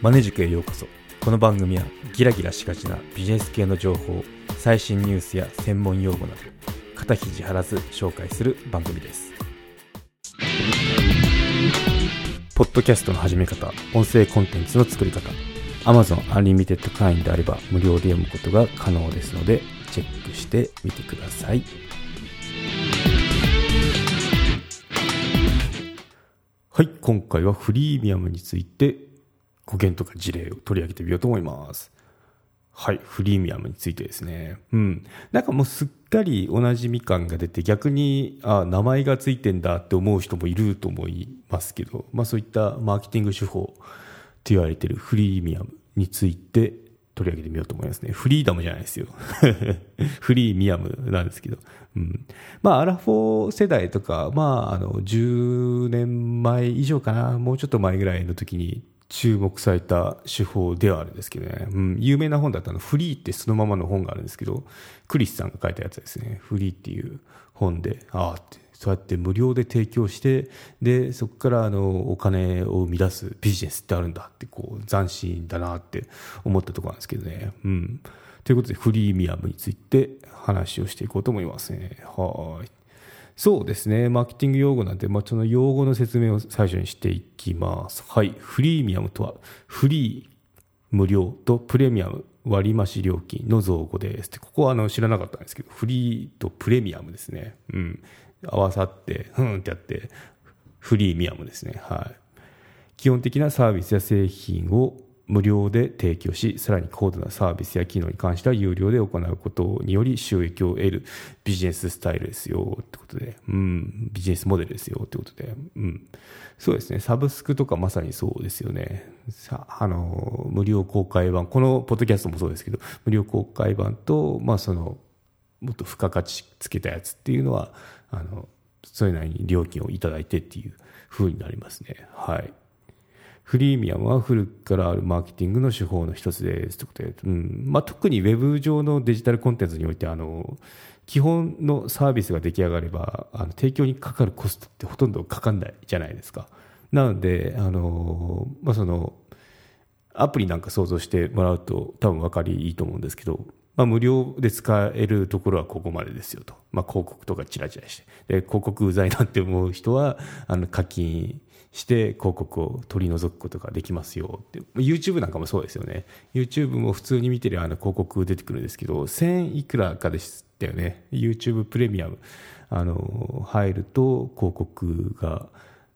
マネ塾へようこそ。この番組はギラギラしがちなビジネス系の情報最新ニュースや専門用語など肩肘張らず紹介する番組です。ポッドキャストの始め方音声コンテンツの作り方 Amazon Unlimited 会員であれば無料で読むことが可能ですのでチェックしてみてください。はい今回はフリーミアムについて語源とか事例を取り上げてみようと思います。はい、フリーミアムについてですね。うん。なんかもうすっかりおなじみ感が出て、逆に、あ、名前がついてんだって思う人もいると思いますけど、まあそういったマーケティング手法と言われてるフリーミアムについて取り上げてみようと思いますね。フリーダムじゃないですよ。フリーミアムなんですけど。うん。まあ、アラフォー世代とか、まあ、あの、10年前以上かな、もうちょっと前ぐらいの時に注目された手法ではあるんですけどね、うん、有名な本だったのフリーってそのままの本があるんですけどクリスさんが書いたやつですねフリーっていう本でああってそうやって無料で提供してでそこからあのお金を生み出すビジネスってあるんだってこう斬新だなって思ったところなんですけどね。うんということでフリーミアムについて話をしていこうと思いますね。はい。そうですね。マーケティング用語なんで、まあ、その用語の説明を最初にしていきます。はい。フリーミアムとは、フリー、無料とプレミアム、割増料金の造語です。ここはあの知らなかったんですけど、フリーとプレミアムですね。うん。合わさって、ふんってやって、フリーミアムですね。はい。基本的なサービスや製品を無料で提供し、さらに高度なサービスや機能に関しては有料で行うことにより収益を得る。ビジネススタイルですよ。ってことで、うん、ビジネスモデルですよ。ってことで、うん、そうですね、サブスクとかまさにそうですよね。さあの、無料公開版、このポッドキャストもそうですけど、無料公開版と、まあその、もっと付加価値つけたやつっていうのは、あの、それなりに料金をいただいてっていう風になりますね。はい。フリーミアムは古くからあるマーケティングの手法の一つですということで、うん。まあ、特にウェブ上のデジタルコンテンツにおいてあの基本のサービスが出来上がればあの提供にかかるコストってほとんどかかんないじゃないですか。なのであの、まあ、そのアプリなんか想像してもらうと多分分かりいいと思うんですけど、まあ、無料で使えるところはここまでですよと、まあ、広告とかチラチラして。で広告うざいなって思う人はあの課金して広告を取り除くことができますよって。YouTube なんかもそうですよね。YouTube も普通に見てるあの広告出てくるんですけど1000いくらかでしたよね。YouTube プレミアムあの入ると広告が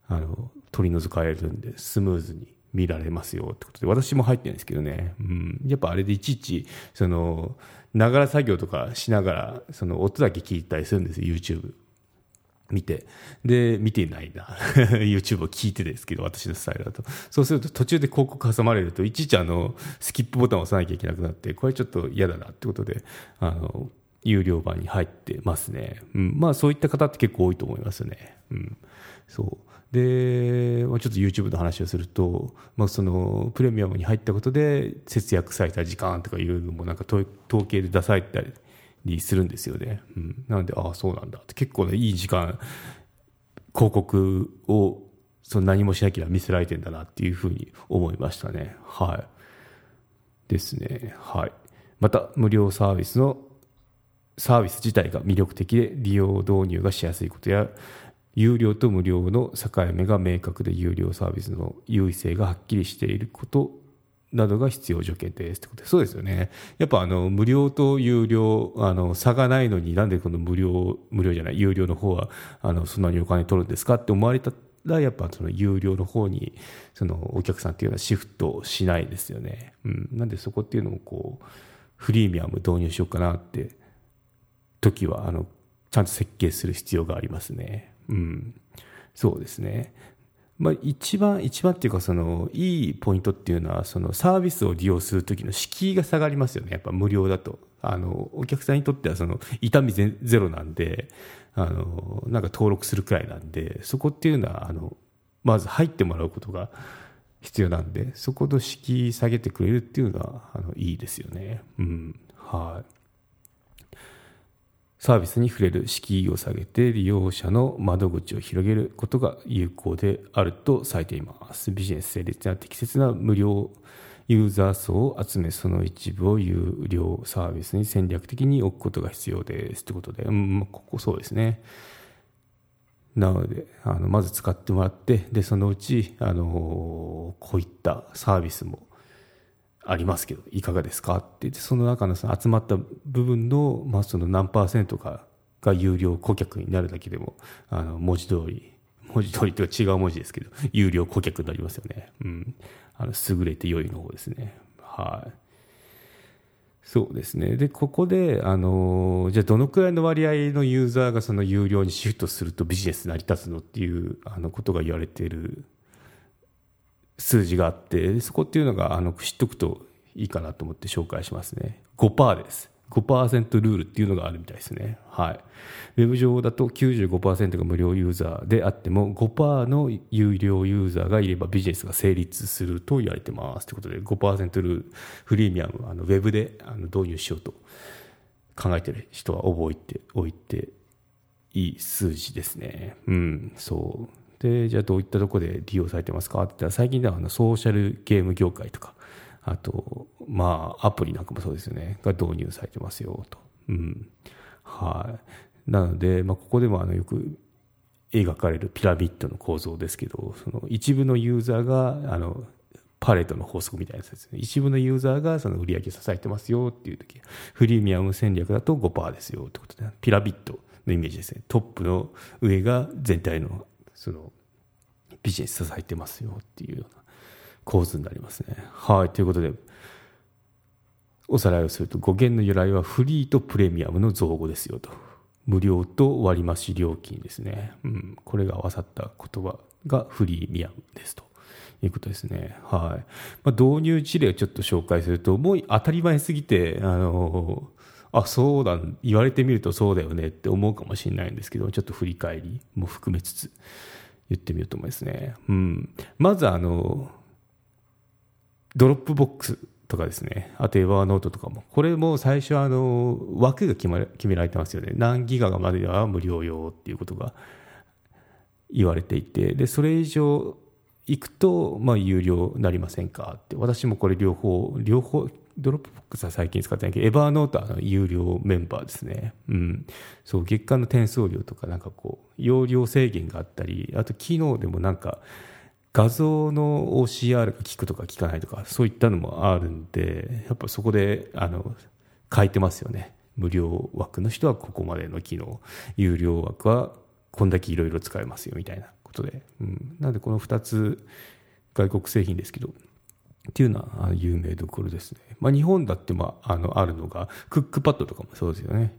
あの取り除かれるんでスムーズに見られますよってことで私も入ってるんですけどね、うん、やっぱあれでいちいちそのながら作業とかしながらその音だけ聞いたりするんです YouTube 見て。で、見てないな。YouTube を聞いてですけど、私のスタイルだと。そうすると途中で広告挟まれると、いちいちあの、スキップボタンを押さなきゃいけなくなって、これちょっと嫌だなってことで、あの、有料版に入ってますね。うん。まあそういった方って結構多いと思いますね。うん。そう。で、まあ、ちょっと YouTube の話をすると、まあ、そのプレミアムに入ったことで節約された時間とかいうのもなんか統計で出されたりりするんですよね。うん、なので、ああ、そうなんだって、結構ね、いい時間、広告をその何もしなきゃ見せられてんだなっていうふうに思いましたね。はい。ですね。はい。また、無料サービスの、サービス自体が魅力的で利用導入がしやすいことや、有料と無料の境目が明確で有料サービスの優位性がはっきりしていることなどが必要条件ですってことで、そうですよね。やっぱあの、無料と有料、あの、差がないのになんでこの無料、無料じゃない、有料の方は、あの、そんなにお金取るんですかって思われたら、やっぱその有料の方に、そのお客さんっていうのはシフトしないですよね。うん。なんでそこっていうのもこう、フリーミアム導入しようかなって、時は、あの、ちゃんと設計する必要がありますね。うん。そうですね。まあ、一番、一番っていうか、その、いいポイントっていうのは、そのサービスを利用するときの敷居が下がりますよね。やっぱ無料だと。あの、お客さんにとっては、その、痛みゼロなんで、あの、なんか登録するくらいなんで、そこっていうのは、あの、まず入ってもらうことが必要なんで、そこの敷居下げてくれるっていうのは、あの、いいですよね。うん。はい。サービスに触れる敷居を下げて利用者の窓口を広げることが有効であるとされています。ビジネス成立な適切な無料ユーザー層を集めその一部を有料サービスに戦略的に置くことが必要です。ということで、うんここそうですね。なのであのまず使ってもらってでそのうちあのこういったサービスもありますけどいかがですか？って言ってその中のその集まった部分の,、まあその何パーセントかが有料顧客になるだけでもあの文字通り 文字通りというか違う文字ですけど 有料顧客になりますよね、うん、あの優れて良いの方ですね。はい。そうですね。でここであのじゃあどのくらいの割合のユーザーがその有料にシフトするとビジネス成り立つのっていうあのことが言われている数字があってそこっていうのがあの知っておくといいかなと思って紹介しますね5%です5%ルールっていうのがあるみたいですね。はい。ウェブ上だと95%が無料ユーザーであっても5%の有料ユーザーがいればビジネスが成立すると言われてます。ということで5%ルール、フリーミアム、あのウェブであの導入しようと考えてる人は覚えておいていい数字ですね。うん、そう。で、じゃあどういったところで利用されてますか？って言ったら、最近ではあのソーシャルゲーム業界とか、あと、まあ、アプリなんかもそうですよね、が導入されてますよ、と。うん。はい。なので、まあ、ここでもあのよく描かれるピラミッドの構造ですけど、その一部のユーザーが、あの、パレートの法則みたいなやつですね。一部のユーザーがその売り上げ支えてますよっていう時フリーミアム戦略だと5%ですよってことで、ピラミッドのイメージですね。トップの上が全体のそのビジネス支えてますよっていうような構図になりますね。はい、ということで、おさらいをすると、語源の由来はフリーとプレミアムの造語ですよと。無料と割増料金ですね。うん、これが合わさった言葉がフリーミアムですと。いうことですね。はい。まあ、導入事例をちょっと紹介すると、もう当たり前すぎて、あの、あ、そうだ、言われてみるとそうだよねって思うかもしれないんですけど、ちょっと振り返りも含めつつ、言ってみようと思いますね。うん。まずあの、ドロップボックスとかですね、あとエヴァーノートとかも、これも最初あの、枠が決ま決められてますよね。何ギガがまでは無料用っていうことが言われていて、で、それ以上行くと、まあ、有料なりませんかって。私もこれ両方、両方、ドロップボックスは最近使ってないけど、エヴァーノートは有料メンバーですね。うん。そう、月間の転送料とか、なんかこう、容量制限があったり、あと機能でもなんか、画像の OCR が効くとか効かないとか、そういったのもあるんで、やっぱそこで、あの、書いてますよね。無料枠の人はここまでの機能、有料枠はこんだけいろいろ使えますよみたいなことで。うん。なのでこの2つ、外国製品ですけど、っていうのは有名どころですね。まあ、日本だってまああのあるのがクックパッドとかもそうですよね。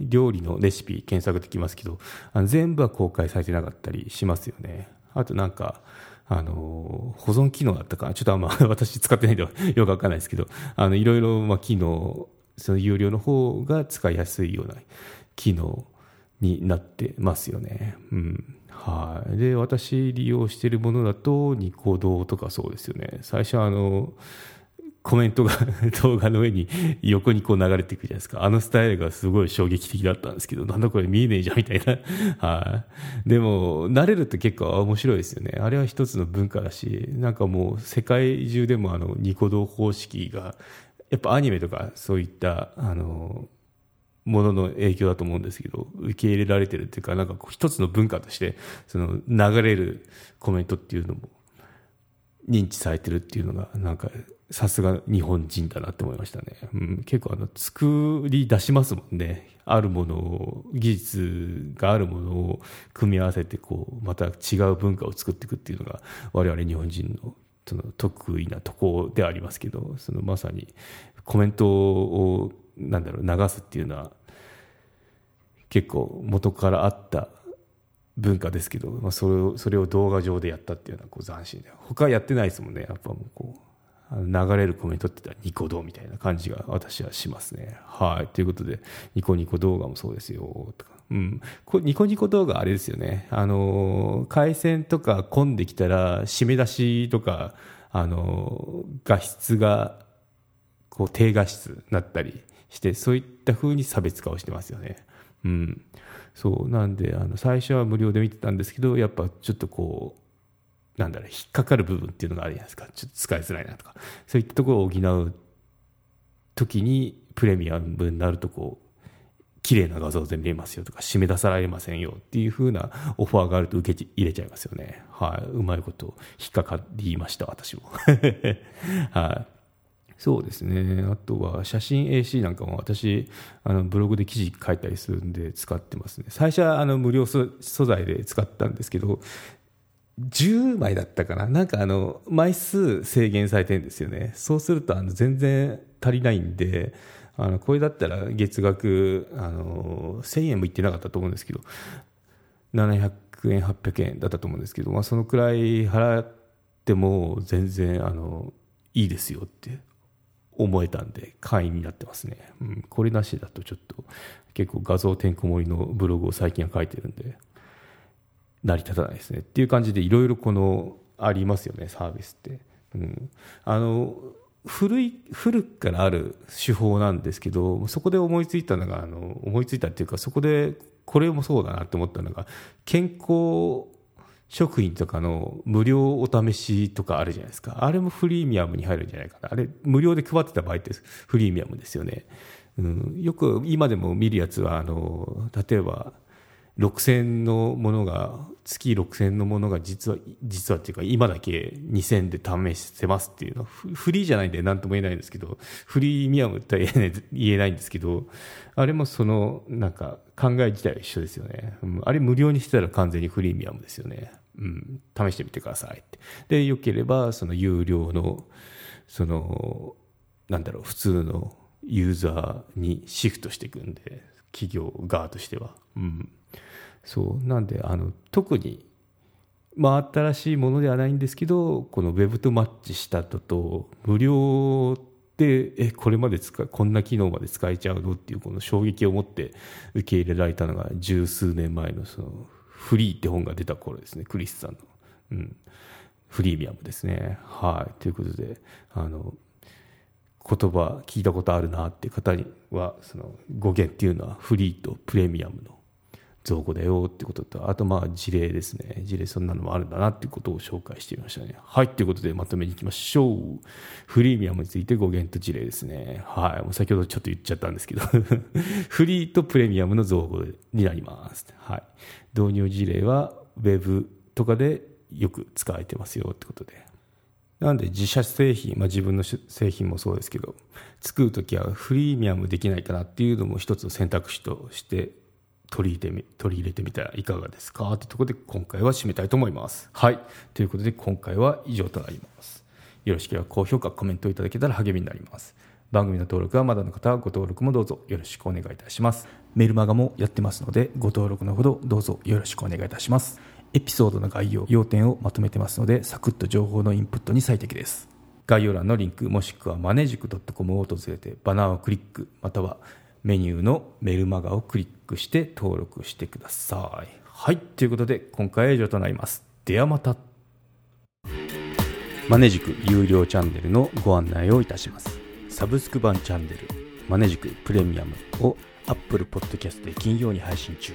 料理のレシピ検索できますけどあの全部は公開されてなかったりしますよね。あとなんかあの保存機能だったかちょっとあんま 私使ってないんでよくわかんないですけどあのいろいろま機能その有料の方が使いやすいような機能になってますよね。うんはい。で、私利用しているものだと、ニコ動とかそうですよね。最初あの、コメントが 動画の上に横にこう流れていくじゃないですか。あのスタイルがすごい衝撃的だったんですけど、なんだこれ見えねえじゃんみたいな。はい。でも、慣れると結構面白いですよね。あれは一つの文化だし、なんかもう世界中でもあのニコ動方式が、やっぱアニメとかそういった、あの、ものの影響だと思うんですけど、受け入れられてるっていうか、なんか一つの文化として、その流れるコメントっていうのも認知されてるっていうのが、なんかさすが日本人だなって思いましたね。うん、結構あの、作り出しますもんね。あるものを、技術があるものを組み合わせて、こう、また違う文化を作っていくっていうのが、我々日本人のその得意なとこではありますけど、そのまさにコメントをなんだろう流すっていうのは結構元からあった文化ですけど、まあ、それをそれを動画上でやったっていうのはこう斬新で他やってないですもんねやっぱもうこうあの流れるコメントって言ったらニコ動みたいな感じが私はしますね。はい。ということで、ニコニコ動画もそうですよ。とかうん。ニコニコ動画あれですよね。あの、回線とか混んできたら、締め出しとか、あの、画質が、こう、低画質になったりして、そういった風に差別化をしてますよね。うん。そう。なんで、あの、最初は無料で見てたんですけど、やっぱちょっとこう、なんだろう、引っかかる部分っていうのがあるじゃないですか。ちょっと使いづらいなとか。そういったところを補う時に、プレミアムになるとこう、綺麗な画像全部見えますよとか、締め出されませんよっていう風なオファーがあると受け入れちゃいますよね。はい。うまいこと引っかかりました、私も。はい。そうですね。あとは写真 AC なんかも私、あのブログで記事書いたりするんで使ってますね。最初はあの無料素材で使ったんですけど、10枚だったかななんかあの、枚数制限されてるんですよね。そうするとあの全然足りないんで、あの、これだったら月額、あの、1000円もいってなかったと思うんですけど、700円、800円だったと思うんですけど、まあそのくらい払っても全然、あの、いいですよって思えたんで会員になってますね、うん、これなしだとちょっと結構画像てんこ盛りのブログを最近は書いてるんで成り立たないですね。っていう感じでいろいろこのありますよねサービスって、うん、あの古い古くからある手法なんですけどそこで思いついたのがあの思いついたっていうかそこでこれもそうだなって思ったのが健康食品とかの無料お試しとかあるじゃないですか。あれもフリーミアムに入るんじゃないかな。あれ、無料で配ってた場合ってフリーミアムですよね。うん、よく今でも見るやつは、あの、例えば、6000のものが、月6000のものが実は、実はっていうか、今だけ2000で試してますっていうのは、フリーじゃないんで何とも言えないんですけど、フリーミアムって言えないんですけど、あれもその、なんか、考え自体は一緒ですよね。あれ無料にしてたら完全にフリーミアムですよね。うん、試してみてくださいって。で、良ければ、その有料の、その、なんだろう、普通のユーザーにシフトしていくんで、企業側としては。うん。そう。なんで、あの、特に、まあ、新しいものではないんですけど、この Web とマッチしたとと、無料で、え、これまで使うこんな機能まで使えちゃうのっていう、この衝撃を持って受け入れられたのが十数年前のその、フリーって本が出た頃ですね、クリスさんの。うん。フリーミアムですね。はい。ということで、あの、言葉聞いたことあるなっていう方には、その語源っていうのはフリーとプレミアムの造語だよってことと、あとまあ事例ですね。事例そんなのもあるんだなっていうことを紹介してみましたね。はい。ということでまとめに行きましょう。フリーミアムについて語源と事例ですね。はい。もう先ほどちょっと言っちゃったんですけど フリーとプレミアムの造語になります。はい。導入事例は Web とかでよく使われてますよってことで。なんで自社製品、まあ、自分の製品もそうですけど、作るときはフリーミアムできないかなっていうのも一つの選択肢として取り入れてみ取り入れてみたらいかがですか？というところで今回は締めたいと思います。はい。ということで今回は以上となります。よろしければ高評価、コメントいただけたら励みになります。番組の登録はまだの方はご登録もどうぞよろしくお願いいたします。メルマガもやってますのでご登録のほどどうぞよろしくお願いいたします。エピソードの概要、要点をまとめてますのでサクッと情報のインプットに最適です。概要欄のリンクもしくはマネジク .com を訪れてバナーをクリックまたはメニューのメルマガをクリックして登録してください。はい。ということで今回は以上となります。ではまた。マネジク有料チャンネルのご案内をいたします。サブスク版チャンネルマネジクプレミアムを Apple Podcast で金曜に配信中。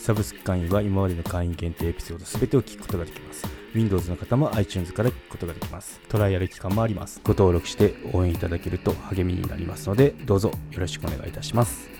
サブスク会員は今までの会員限定エピソード全てを聞くことができます。Windows の方も iTunes から聞くことができます。トライアル期間もあります。ご登録して応援いただけると励みになりますので、どうぞよろしくお願いいたします。